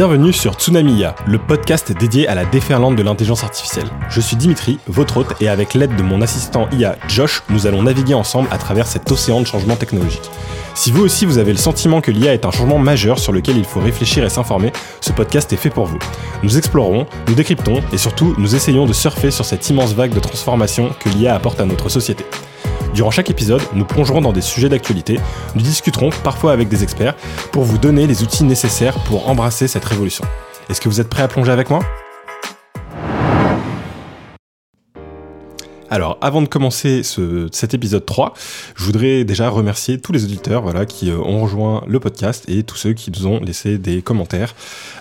Bienvenue sur Tsunamiya, le podcast dédié à la déferlante de l'intelligence artificielle. Je suis Dimitri, votre hôte, et avec l'aide de mon assistant IA Josh, nous allons naviguer ensemble à travers cet océan de changements technologiques. Si vous aussi vous avez le sentiment que l'IA est un changement majeur sur lequel il faut réfléchir et s'informer, ce podcast est fait pour vous. Nous explorons, nous décryptons et surtout nous essayons de surfer sur cette immense vague de transformation que l'IA apporte à notre société. Durant chaque épisode, nous plongerons dans des sujets d'actualité, nous discuterons parfois avec des experts pour vous donner les outils nécessaires pour embrasser cette révolution. Est-ce que vous êtes prêts à plonger avec moi? Alors, avant de commencer cet épisode 3, je voudrais déjà remercier tous les auditeurs voilà, qui euh, ont rejoint le podcast et tous ceux qui nous ont laissé des commentaires,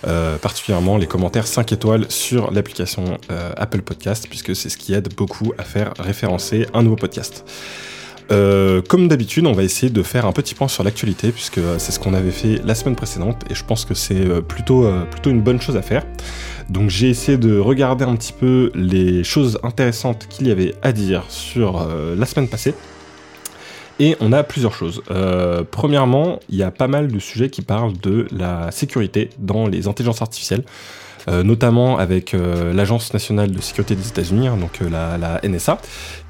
euh, particulièrement les commentaires 5 étoiles sur l'application euh, Apple Podcast, puisque c'est ce qui aide beaucoup à faire référencer un nouveau podcast. Comme d'habitude, on va essayer de faire un petit point sur l'actualité, puisque c'est ce qu'on avait fait la semaine précédente, et je pense que c'est plutôt, plutôt une bonne chose à faire. Donc j'ai essayé de regarder un petit peu les choses intéressantes qu'il y avait à dire sur euh, la semaine passée. Et on a plusieurs choses. Euh, premièrement, il y a pas mal de sujets qui parlent de la sécurité dans les intelligences artificielles. Euh, notamment avec euh, l'Agence nationale de sécurité des États-Unis, hein, donc euh, la, NSA,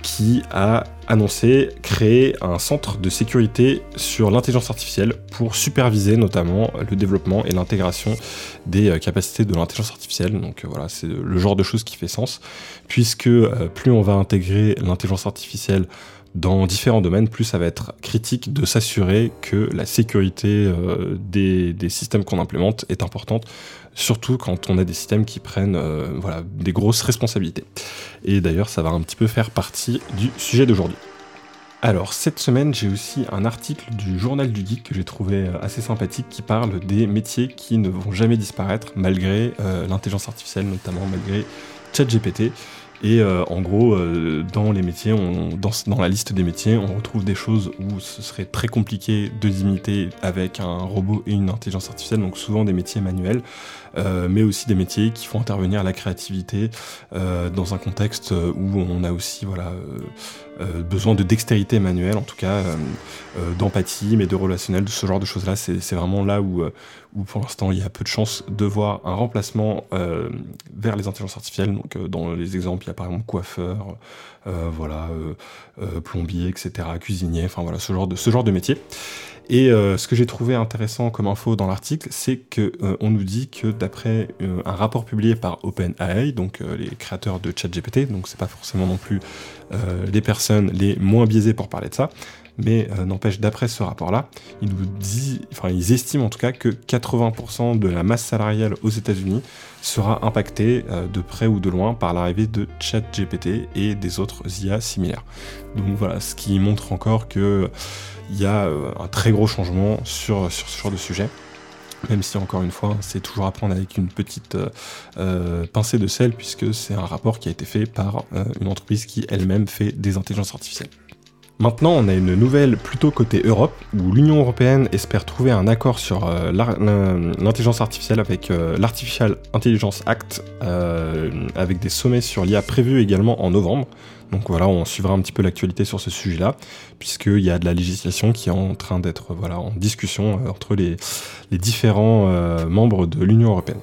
qui a annoncé créer un centre de sécurité sur l'intelligence artificielle pour superviser notamment le développement et l'intégration des capacités de l'intelligence artificielle. Donc voilà, c'est le genre de choses qui fait sens, puisque plus on va intégrer l'intelligence artificielle dans différents domaines, plus ça va être critique de s'assurer que la sécurité des, des, systèmes qu'on implémente est importante surtout quand on a des systèmes qui prennent euh, voilà, des grosses responsabilités. Et d'ailleurs, ça va un petit peu faire partie du sujet d'aujourd'hui. Alors, cette semaine, j'ai aussi un article du Journal du Geek que j'ai trouvé euh, assez sympathique qui parle des métiers qui ne vont jamais disparaître malgré euh, l'intelligence artificielle, notamment malgré ChatGPT. Et en gros, dans les métiers, on, dans, dans, la liste des métiers, on retrouve des choses où ce serait très compliqué de limiter avec un robot et une intelligence artificielle, donc souvent des métiers manuels. Euh, mais aussi des métiers qui font intervenir la créativité euh, dans un contexte où on a aussi voilà, euh, besoin de dextérité manuelle, en tout cas d'empathie, mais de relationnel, de ce genre de choses-là. C'est vraiment là où, où pour l'instant il y a peu de chances de voir un remplacement vers les intelligences artificielles. Donc dans les exemples, il y a par exemple coiffeur, voilà, plombier, etc., cuisinier, enfin voilà, ce genre de, métier. Et euh, ce que j'ai trouvé intéressant comme info dans l'article, c'est que euh, on nous dit que d'après euh, un rapport publié par OpenAI, donc les créateurs de ChatGPT, donc c'est pas forcément non plus les personnes les moins biaisées pour parler de ça, mais n'empêche d'après ce rapport-là, ils nous enfin ils estiment en tout cas que 80% de la masse salariale aux États-Unis sera impactée de près ou de loin par l'arrivée de ChatGPT et des autres IA similaires. Donc voilà, ce qui montre encore que il y a euh, un très gros changement sur, sur ce genre de sujet. Même si encore une fois, c'est toujours à prendre avec une petite euh, euh, pincée de sel, puisque c'est un rapport qui a été fait par une entreprise qui elle-même fait des intelligences artificielles. Maintenant, on a une nouvelle plutôt côté Europe, où l'Union européenne espère trouver un accord sur l'intelligence artificielle avec l'Artificial Intelligence Act, avec des sommets sur l'IA prévus également en novembre. Donc voilà, on suivra un petit peu l'actualité sur ce sujet-là, puisqu'il y a de la législation qui est en train d'être voilà, en discussion euh, entre les, différents euh, membres de l'Union européenne.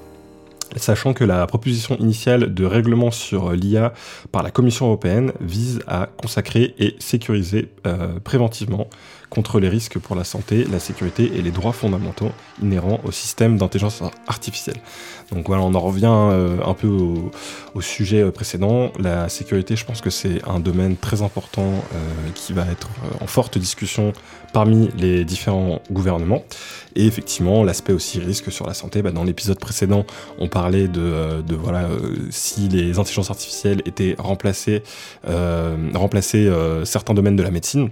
Sachant que la proposition initiale de règlement sur l'IA par la Commission européenne vise à consacrer et sécuriser euh, préventivement contre les risques pour la santé, la sécurité et les droits fondamentaux inhérents au système d'intelligence artificielle. Donc voilà, on en revient euh, un peu au, sujet euh, précédent. La sécurité, je pense que c'est un domaine très important euh, qui va être en forte discussion parmi les différents gouvernements. Et effectivement, l'aspect aussi risque sur la santé, bah, dans l'épisode précédent, on parlait de, voilà, si les intelligences artificielles étaient remplacées, certains domaines de la médecine.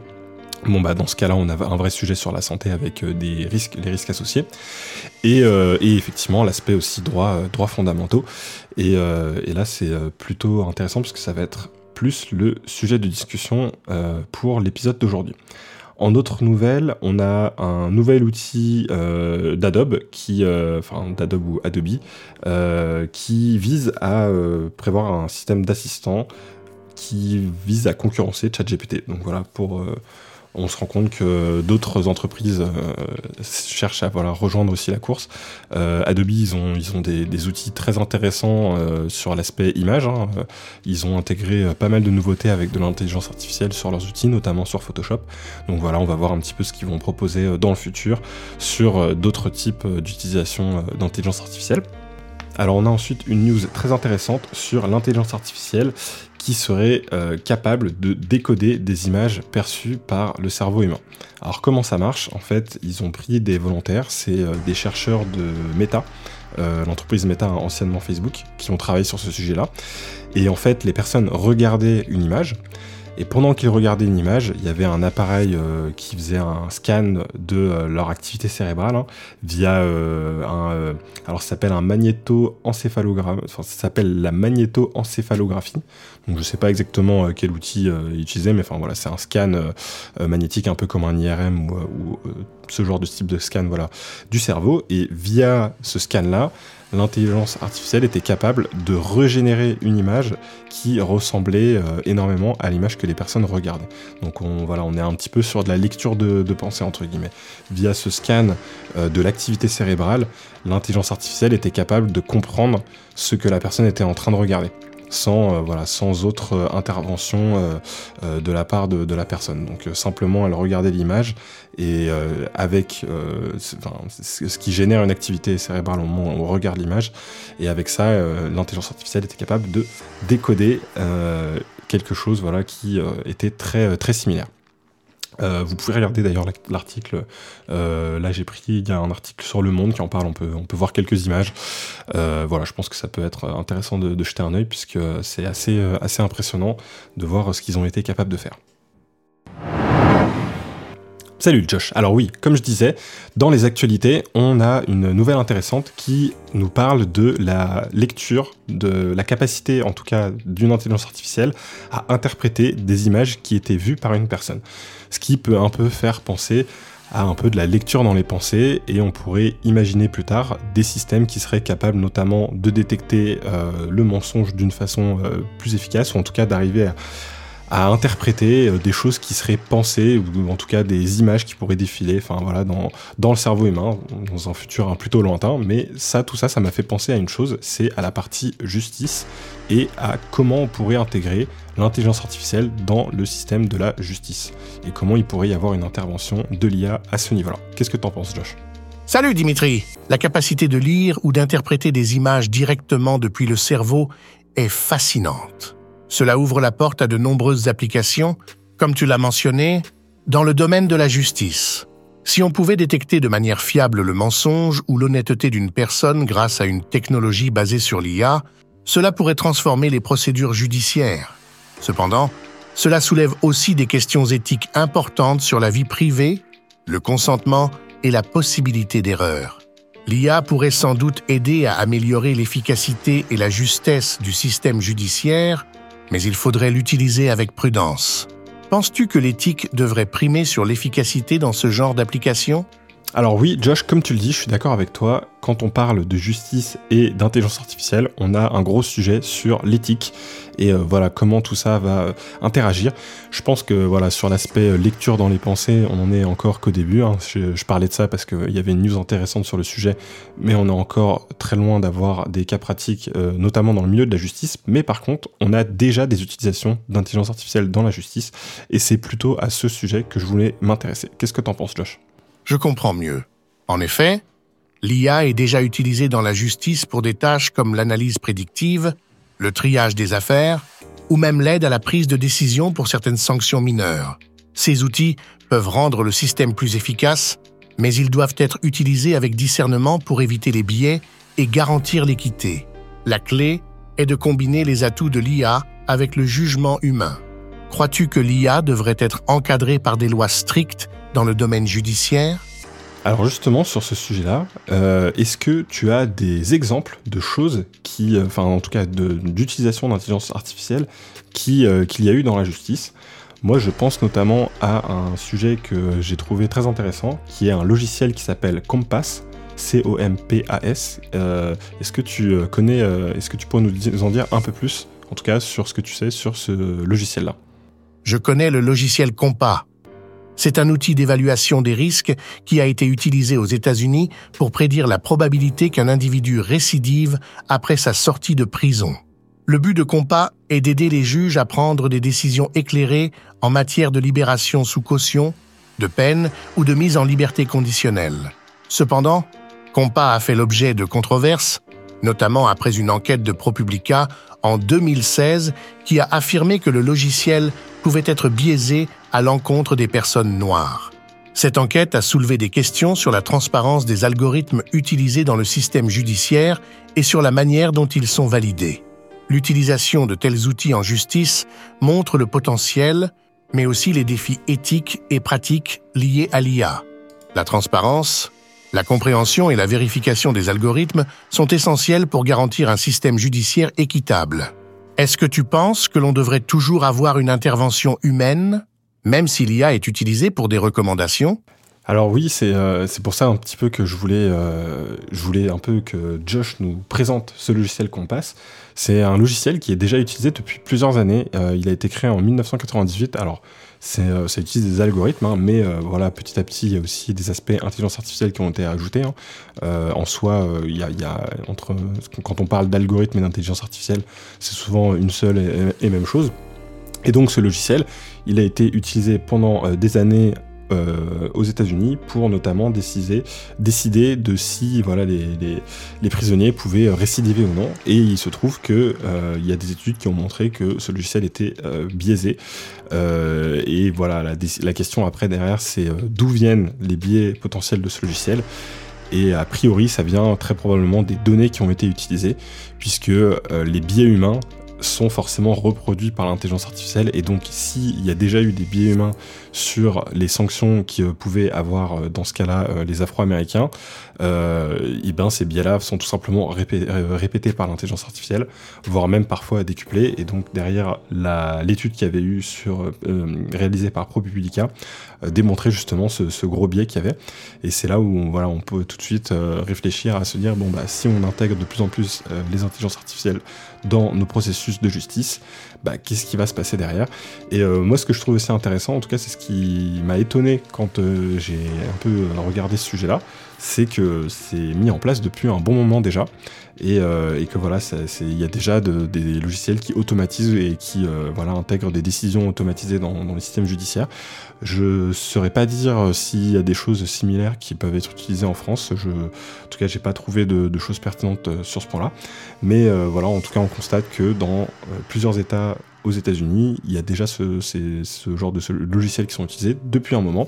Bon bah dans ce cas-là, on a un vrai sujet sur la santé avec euh, des risques, les risques associés, et, euh, effectivement l'aspect aussi droit, euh, droits fondamentaux. Et, là c'est plutôt intéressant parce que ça va être plus le sujet de discussion pour l'épisode d'aujourd'hui. En autre nouvelle, on a un nouvel outil d'Adobe qui, ou Adobe, qui vise à prévoir un système d'assistant qui vise à concurrencer ChatGPT. Donc voilà pour on se rend compte que d'autres entreprises cherchent à rejoindre aussi la course. Adobe, ils ont, des, outils très intéressants sur l'aspect image. Hein. Ils ont intégré pas mal de nouveautés avec de l'intelligence artificielle sur leurs outils, notamment sur Photoshop. Donc voilà, on va voir un petit peu ce qu'ils vont proposer dans le futur sur d'autres types d'utilisation d'intelligence artificielle. Alors on a ensuite une news très intéressante sur l'intelligence artificielle qui serait euh, capable de décoder des images perçues par le cerveau humain. Alors comment ça marche? En fait, ils ont pris des volontaires, c'est euh, des chercheurs de Meta, euh, l'entreprise Meta anciennement Facebook, qui ont travaillé sur ce sujet-là. Et en fait, les personnes regardaient une image, et pendant qu'ils regardaient une image, il y avait un appareil euh, qui faisait un scan de euh, leur activité cérébrale hein, via euh, un. alors, ça s'appelle un magnétoencéphalogramme. Enfin, ça s'appelle la magnétoencéphalographie. Donc, je sais pas exactement quel outil utiliser, mais enfin voilà, c'est un scan magnétique un peu comme un IRM ou, ou ce genre de type de scan, voilà, du cerveau. Et via ce scan-là, l'intelligence artificielle était capable de régénérer une image qui ressemblait euh, énormément à l'image que les personnes regardaient. Donc on, voilà, on est un petit peu sur de la lecture de, pensée, entre guillemets. Via ce scan euh, de l'activité cérébrale, l'intelligence artificielle était capable de comprendre ce que la personne était en train de regarder sans, euh, voilà, sans autre euh, intervention euh, de la part de, la personne. Donc simplement, elle regardait l'image et avec ce qui génère une activité cérébrale au moment où on regarde l'image, et avec ça, l'intelligence artificielle était capable de décoder quelque chose voilà, qui était très, très similaire. Euh, vous pouvez regarder d'ailleurs l'article. Euh, là, j'ai pris, il y a un article sur Le Monde qui en parle. On peut, on peut voir quelques images. Euh, voilà, je pense que ça peut être intéressant de, jeter un œil puisque c'est assez, assez impressionnant de voir ce qu'ils ont été capables de faire. Salut Josh. Alors oui, comme je disais, dans les actualités, on a une nouvelle intéressante qui nous parle de la lecture, de la capacité en tout cas d'une intelligence artificielle à interpréter des images qui étaient vues par une personne. Ce qui peut un peu faire penser à un peu de la lecture dans les pensées et on pourrait imaginer plus tard des systèmes qui seraient capables notamment de détecter euh, le mensonge d'une façon euh, plus efficace ou en tout cas d'arriver à, à interpréter euh, des choses qui seraient pensées, ou en tout cas des images qui pourraient défiler, enfin voilà, dans, dans le cerveau humain, dans un futur plutôt lointain. Mais ça, tout ça, ça m'a fait penser à une chose, c'est à la partie justice et à comment on pourrait intégrer l'intelligence artificielle dans le système de la justice. Et comment il pourrait y avoir une intervention de l'IA à ce niveau-là. Qu'est-ce que t'en penses, Josh? Salut Dimitri La capacité de lire ou d'interpréter des images directement depuis le cerveau est fascinante. Cela ouvre la porte à de nombreuses applications, comme tu l'as mentionné, dans le domaine de la justice. Si on pouvait détecter de manière fiable le mensonge ou l'honnêteté d'une personne grâce à une technologie basée sur l'IA, cela pourrait transformer les procédures judiciaires. Cependant, cela soulève aussi des questions éthiques importantes sur la vie privée, le consentement et la possibilité d'erreur. L'IA pourrait sans doute aider à améliorer l'efficacité et la justesse du système judiciaire, mais il faudrait l'utiliser avec prudence. Penses-tu que l'éthique devrait primer sur l'efficacité dans ce genre d'application? Alors oui, Josh, comme tu le dis, je suis d'accord avec toi. Quand on parle de justice et d'intelligence artificielle, on a un gros sujet sur l'éthique et euh, voilà comment tout ça va euh, interagir. Je pense que voilà sur l'aspect euh, lecture dans les pensées, on en est encore qu'au début. Hein. Je, parlais de ça parce qu'il y avait une news intéressante sur le sujet, mais on est encore très loin d'avoir des cas pratiques, notamment dans le milieu de la justice. Mais par contre, on a déjà des utilisations d'intelligence artificielle dans la justice et c'est plutôt à ce sujet que je voulais m'intéresser. Qu'est-ce que t'en penses, Josh? Je comprends mieux. En effet, l'IA est déjà utilisée dans la justice pour des tâches comme l'analyse prédictive, le triage des affaires ou même l'aide à la prise de décision pour certaines sanctions mineures. Ces outils peuvent rendre le système plus efficace, mais ils doivent être utilisés avec discernement pour éviter les biais et garantir l'équité. La clé est de combiner les atouts de l'IA avec le jugement humain. Crois-tu que l'IA devrait être encadrée par des lois strictes dans le domaine judiciaire alors justement sur ce sujet-là, euh, est-ce que tu as des exemples de choses qui, euh, enfin en tout cas d'utilisation d'intelligence artificielle qui euh, qu'il y a eu dans la justice? Moi je pense notamment à un sujet que j'ai trouvé très intéressant, qui est un logiciel qui s'appelle Compass. C-O-M-P-A-S. est-ce que tu connais, est-ce que tu pourrais nous en dire un peu plus, en tout cas sur ce que tu sais sur ce logiciel-là? Je connais le logiciel Compass C'est un outil d'évaluation des risques qui a été utilisé aux États-Unis pour prédire la probabilité qu'un individu récidive après sa sortie de prison. Le but de Compas est d'aider les juges à prendre des décisions éclairées en matière de libération sous caution, de peine ou de mise en liberté conditionnelle. Cependant, Compas a fait l'objet de controverses, notamment après une enquête de ProPublica en 2016 qui a affirmé que le logiciel pouvait être biaisé à l'encontre des personnes noires. Cette enquête a soulevé des questions sur la transparence des algorithmes utilisés dans le système judiciaire et sur la manière dont ils sont validés. L'utilisation de tels outils en justice montre le potentiel, mais aussi les défis éthiques et pratiques liés à l'IA. La transparence, la compréhension et la vérification des algorithmes sont essentiels pour garantir un système judiciaire équitable. Est-ce que tu penses que l'on devrait toujours avoir une intervention humaine même si l'IA est utilisée pour des recommandations? Alors oui, euh, c'est pour ça un petit peu que je voulais, euh, je voulais un peu que Josh nous présente ce logiciel qu'on passe. C'est un logiciel qui est déjà utilisé depuis plusieurs années. Euh, il a été créé en 1998. Alors ça utilise des algorithmes, hein, mais voilà, petit à petit, il y a aussi des aspects intelligence artificielle qui ont été ajoutés. Hein. en soi, il y a, entre quand on parle d'algorithme et d'intelligence artificielle, c'est souvent une seule et, et même chose. Et donc ce logiciel, il a été utilisé pendant euh, des années euh, aux États-Unis pour notamment décider, de si voilà, les, les, prisonniers pouvaient récidiver ou non. Et il se trouve qu'il euh, y a des études qui ont montré que ce logiciel était biaisé. et voilà, la, la, question après derrière, c'est d'où viennent les biais potentiels de ce logiciel. Et a priori, ça vient très probablement des données qui ont été utilisées, puisque les biais humains sont forcément reproduits par l'intelligence artificielle. Et donc, s'il y a déjà eu des biais humains sur les sanctions qui euh, pouvaient avoir, euh, dans ce cas-là, euh, les Afro-Américains, et ben ces biais-là sont tout simplement répétés par l'intelligence artificielle, voire même parfois décuplés. Et donc, derrière l'étude qui avait eu sur, réalisée par ProPublica, démontrait justement ce, gros biais qu'il y avait. Et c'est là où voilà, on peut tout de suite réfléchir à se dire, bon, bah, si on intègre de plus en plus les intelligences artificielles dans nos processus de justice, bah, qu'est-ce qui va se passer derrière. Et euh, moi, ce que je trouve aussi intéressant, en tout cas, c'est ce qui m'a étonné quand euh, j'ai un peu regardé ce sujet-là, c'est que c'est mis en place depuis un bon moment déjà, et, que voilà, il y a déjà des logiciels qui automatisent et qui voilà, intègrent des décisions automatisées dans, les systèmes judiciaires. Je ne saurais pas dire s'il y a des choses similaires qui peuvent être utilisées en France. En tout cas, j'ai pas trouvé de, de, choses pertinentes sur ce point-là. Mais voilà, en tout cas, on constate que dans plusieurs États aux États-Unis, il y a déjà ce, genre de logiciels qui sont utilisés depuis un moment,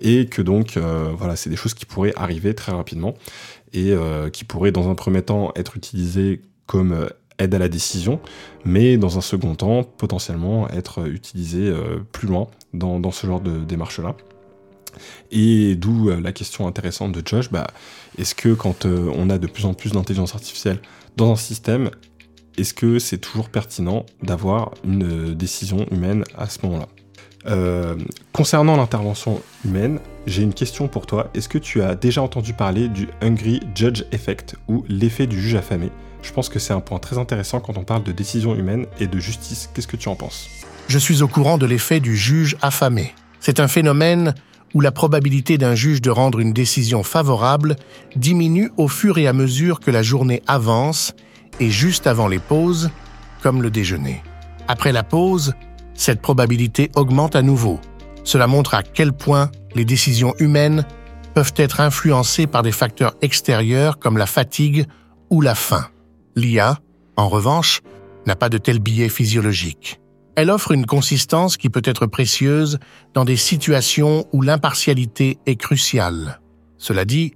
et que donc, euh, voilà, c'est des choses qui pourraient arriver très rapidement, et euh, qui pourraient dans un premier temps être utilisées comme euh, aide à la décision, mais dans un second temps, potentiellement être utilisées plus loin dans, ce genre de démarche-là. Et d'où la question intéressante de Josh, bah, est-ce que quand on a de plus en plus d'intelligence artificielle dans un système, est-ce que c'est toujours pertinent d'avoir une euh, décision humaine à ce moment-là euh, concernant l'intervention humaine, j'ai une question pour toi. Est-ce que tu as déjà entendu parler du Hungry Judge Effect ou l'effet du juge affamé? Je pense que c'est un point très intéressant quand on parle de décision humaine et de justice. Qu'est-ce que tu en penses? Je suis au courant de l'effet du juge affamé. C'est un phénomène où la probabilité d'un juge de rendre une décision favorable diminue au fur et à mesure que la journée avance et juste avant les pauses, comme le déjeuner. Après la pause, cette probabilité augmente à nouveau. Cela montre à quel point les décisions humaines peuvent être influencées par des facteurs extérieurs comme la fatigue ou la faim. L'IA, en revanche, n'a pas de tel biais physiologique. Elle offre une consistance qui peut être précieuse dans des situations où l'impartialité est cruciale. Cela dit,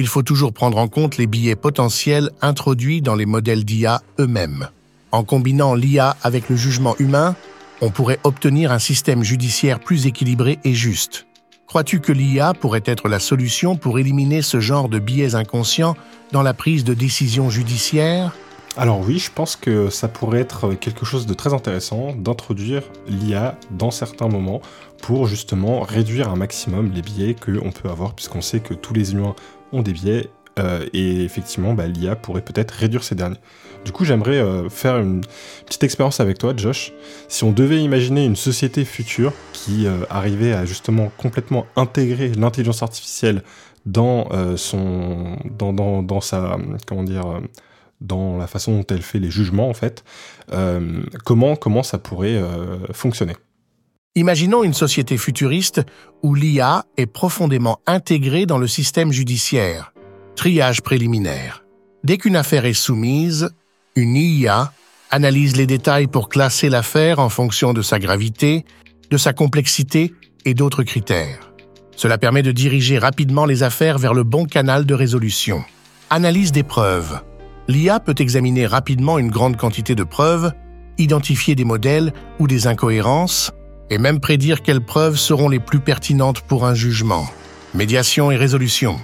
il faut toujours prendre en compte les biais potentiels introduits dans les modèles d'IA eux-mêmes. En combinant l'IA avec le jugement humain, on pourrait obtenir un système judiciaire plus équilibré et juste. Crois-tu que l'IA pourrait être la solution pour éliminer ce genre de biais inconscients dans la prise de décision judiciaire? Alors oui, je pense que ça pourrait être quelque chose de très intéressant d'introduire l'IA dans certains moments pour justement réduire un maximum les biais qu'on peut avoir, puisqu'on sait que tous les humains ont des biais, et effectivement, bah, l'IA pourrait peut-être réduire ces derniers. Du coup, j'aimerais faire une petite expérience avec toi, Josh. Si on devait imaginer une société future qui arrivait à justement complètement intégrer l'intelligence artificielle dans son, dans, comment dire, dans la façon dont elle fait les jugements, en fait, euh, comment, comment ça pourrait euh, fonctionner? Imaginons une société futuriste où l'IA est profondément intégrée dans le système judiciaire. Triage préliminaire. Dès qu'une affaire est soumise, une IA analyse les détails pour classer l'affaire en fonction de sa gravité, de sa complexité et d'autres critères. Cela permet de diriger rapidement les affaires vers le bon canal de résolution. Analyse des preuves l'IA peut examiner rapidement une grande quantité de preuves, identifier des modèles ou des incohérences, et même prédire quelles preuves seront les plus pertinentes pour un jugement. Médiation et résolution.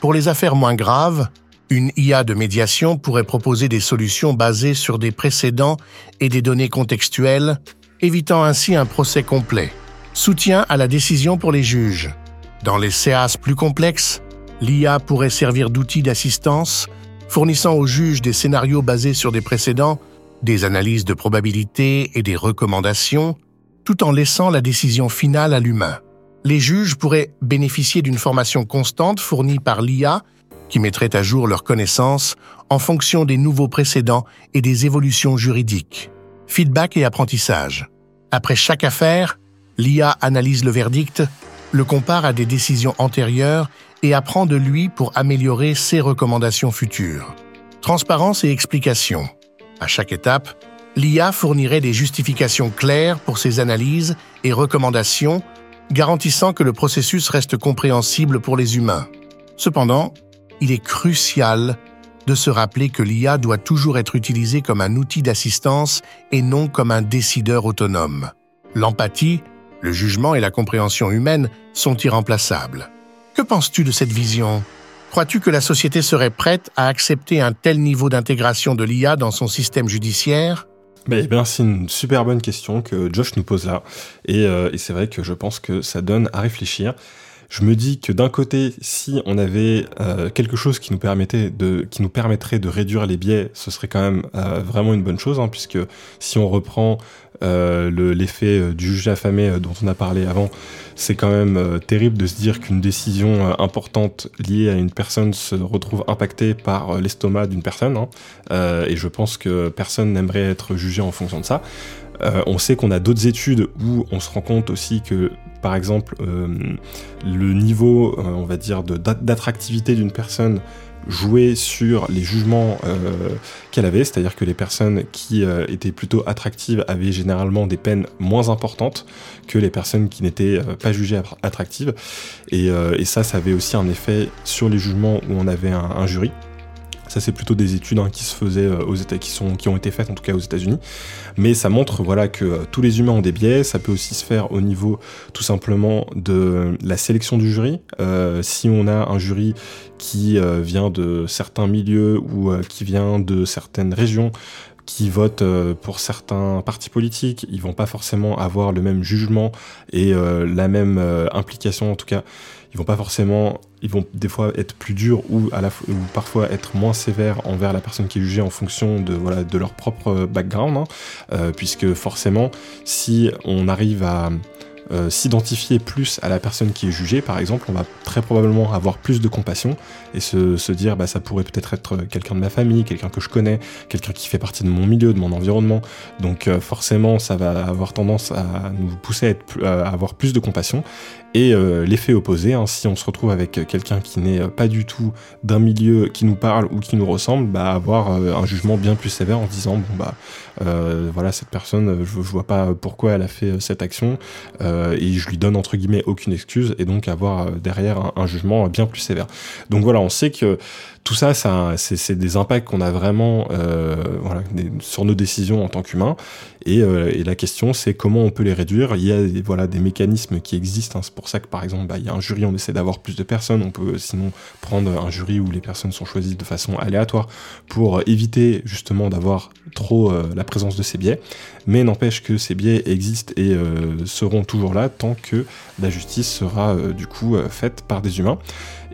Pour les affaires moins graves, une IA de médiation pourrait proposer des solutions basées sur des précédents et des données contextuelles, évitant ainsi un procès complet. Soutien à la décision pour les juges. Dans les CAS plus complexes, l'IA pourrait servir d'outil d'assistance fournissant aux juges des scénarios basés sur des précédents, des analyses de probabilité et des recommandations, tout en laissant la décision finale à l'humain. Les juges pourraient bénéficier d'une formation constante fournie par l'IA qui mettrait à jour leurs connaissances en fonction des nouveaux précédents et des évolutions juridiques. Feedback et apprentissage. Après chaque affaire, l'IA analyse le verdict, le compare à des décisions antérieures et apprend de lui pour améliorer ses recommandations futures. Transparence et explication. À chaque étape, l'IA fournirait des justifications claires pour ses analyses et recommandations, garantissant que le processus reste compréhensible pour les humains. Cependant, il est crucial de se rappeler que l'IA doit toujours être utilisée comme un outil d'assistance et non comme un décideur autonome. L'empathie, le jugement et la compréhension humaine sont irremplaçables. Que penses-tu de cette vision? Crois-tu que la société serait prête à accepter un tel niveau d'intégration de l'IA dans son système judiciaire? Eh bien, c'est une super bonne question que Josh nous pose là. Et, euh, et c'est vrai que je pense que ça donne à réfléchir je me dis que d'un côté, si on avait euh, quelque chose qui nous permettait de, qui nous permettrait de réduire les biais, ce serait quand même euh, vraiment une bonne chose, hein, puisque si on reprend euh, l'effet du juge affamé dont on a parlé avant, c'est quand même terrible de se dire qu'une décision importante liée à une personne se retrouve impactée par l'estomac d'une personne, hein, et je pense que personne n'aimerait être jugé en fonction de ça. On sait qu'on a d'autres études où on se rend compte aussi que par exemple, euh, le niveau, euh, on va dire, d'attractivité d'une personne jouait sur les jugements euh, qu'elle avait, c'est-à-dire que les personnes qui étaient plutôt attractives avaient généralement des peines moins importantes que les personnes qui n'étaient pas jugées attractives. Et, ça, ça avait aussi un effet sur les jugements où on avait un jury. Ça, c'est plutôt des études hein, qui se faisaient euh, aux États, qui qui ont été faites en tout cas aux États-Unis. Mais ça montre voilà que euh, tous les humains ont des biais. Ça peut aussi se faire au niveau tout simplement de la sélection du jury. Euh, si on a un jury qui vient de certains milieux ou qui vient de certaines régions, qui votent pour certains partis politiques, ils vont pas forcément avoir le même jugement et la même implication en tout cas ils vont pas forcément, ils vont des fois être plus durs ou parfois être moins sévères envers la personne qui est jugée en fonction de leur propre background, hein. euh, puisque forcément si on arrive à euh, s'identifier plus à la personne qui est jugée, par exemple, on va très probablement avoir plus de compassion et se, dire bah ça pourrait peut-être être, quelqu'un de ma famille, quelqu'un que je connais, quelqu'un qui fait partie de mon milieu, de mon environnement. Donc euh, forcément, ça va avoir tendance à nous pousser à avoir plus de compassion et euh, l'effet opposé, hein, si on se retrouve avec quelqu'un qui n'est pas du tout d'un milieu qui nous parle ou qui nous ressemble, bah avoir un jugement bien plus sévère en disant bon bah voilà cette personne, je, je, vois pas pourquoi elle a fait cette action et je lui donne entre guillemets aucune excuse et donc avoir derrière un jugement bien plus sévère. Donc voilà, on sait que tout ça, c'est des impacts qu'on a vraiment euh, sur nos décisions en tant qu'humains. Et, euh, et, la question, c'est comment on peut les réduire. Il y a des, voilà, des mécanismes qui existent. Hein. C'est pour ça que, par exemple, bah, il y a un jury, on essaie d'avoir plus de personnes. On peut sinon prendre un jury où les personnes sont choisies de façon aléatoire pour éviter justement d'avoir trop euh, la présence de ces biais. Mais n'empêche que ces biais existent et seront toujours là tant que la justice sera du coup faite par des humains.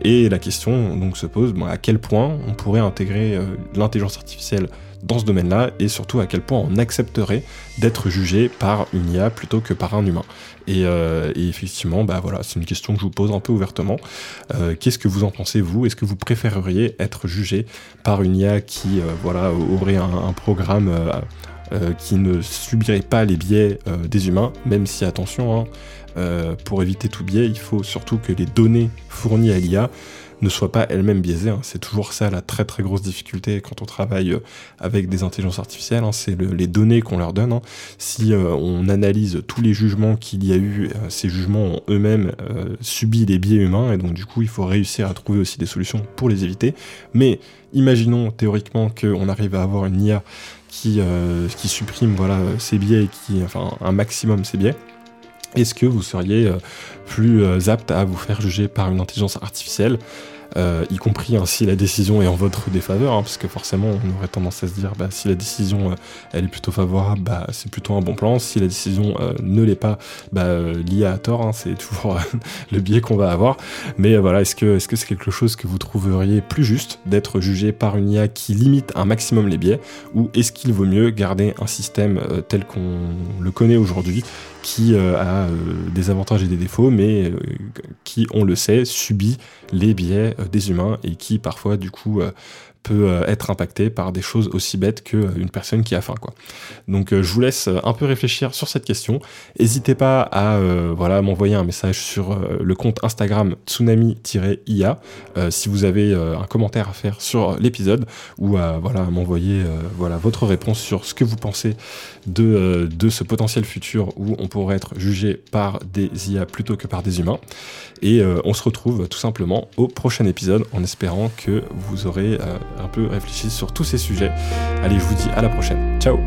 Et la question donc se pose à quel point on pourrait intégrer l'intelligence artificielle dans ce domaine-là et surtout à quel point on accepterait d'être jugé par une IA plutôt que par un humain. Et, euh, effectivement, bah voilà, c'est une question que je vous pose un peu ouvertement. Euh, qu'est-ce que vous en pensez vous? Est-ce que vous préféreriez être jugé par une IA qui, euh, voilà, aurait un, programme qui ne subirait pas les biais des humains, même si attention, hein, pour éviter tout biais, il faut surtout que les données fournies à l'IA ne soit pas elle-même biaisée. Hein. C'est toujours ça la très très grosse difficulté quand on travaille euh, avec des intelligences artificielles, hein. c'est les données qu'on leur donne. Hein. Si euh, on analyse tous les jugements qu'il y a eu, euh, ces jugements ont eux-mêmes subi des biais humains, et donc du coup il faut réussir à trouver aussi des solutions pour les éviter. Mais imaginons théoriquement qu'on arrive à avoir une IA qui, supprime biais et qui, enfin un maximum ces biais. Est-ce que vous seriez euh, plus euh, apte à vous faire juger par une intelligence artificielle? Euh, y compris hein, si la décision est en votre défaveur, hein, parce que forcément on aurait tendance à se dire bah, si la décision elle est plutôt favorable, bah, c'est plutôt un bon plan, si la décision ne l'est pas, bah, l'IA a tort, hein, c'est toujours le biais qu'on va avoir. Mais voilà, est-ce que est-ce que c'est quelque chose que vous trouveriez plus juste d'être jugé par une IA qui limite un maximum les biais, ou est-ce qu'il vaut mieux garder un système tel qu'on le connaît aujourd'hui qui euh, a euh, des avantages et des défauts, mais euh, qui, on le sait, subit les biais des humains et qui parfois, du coup, euh, être impacté par des choses aussi bêtes qu'une personne qui a faim. Quoi. Donc euh, je vous laisse un peu réfléchir sur cette question. N'hésitez pas à euh, voilà, m'envoyer un message sur le compte Instagram tsunami-ia si vous avez un commentaire à faire sur l'épisode ou à voilà, m'envoyer voilà, votre réponse sur ce que vous pensez de, de ce potentiel futur où on pourrait être jugé par des IA plutôt que par des humains. Et on se retrouve tout simplement au prochain épisode en espérant que vous aurez un peu réfléchi sur tous ces sujets. Allez, je vous dis à la prochaine. Ciao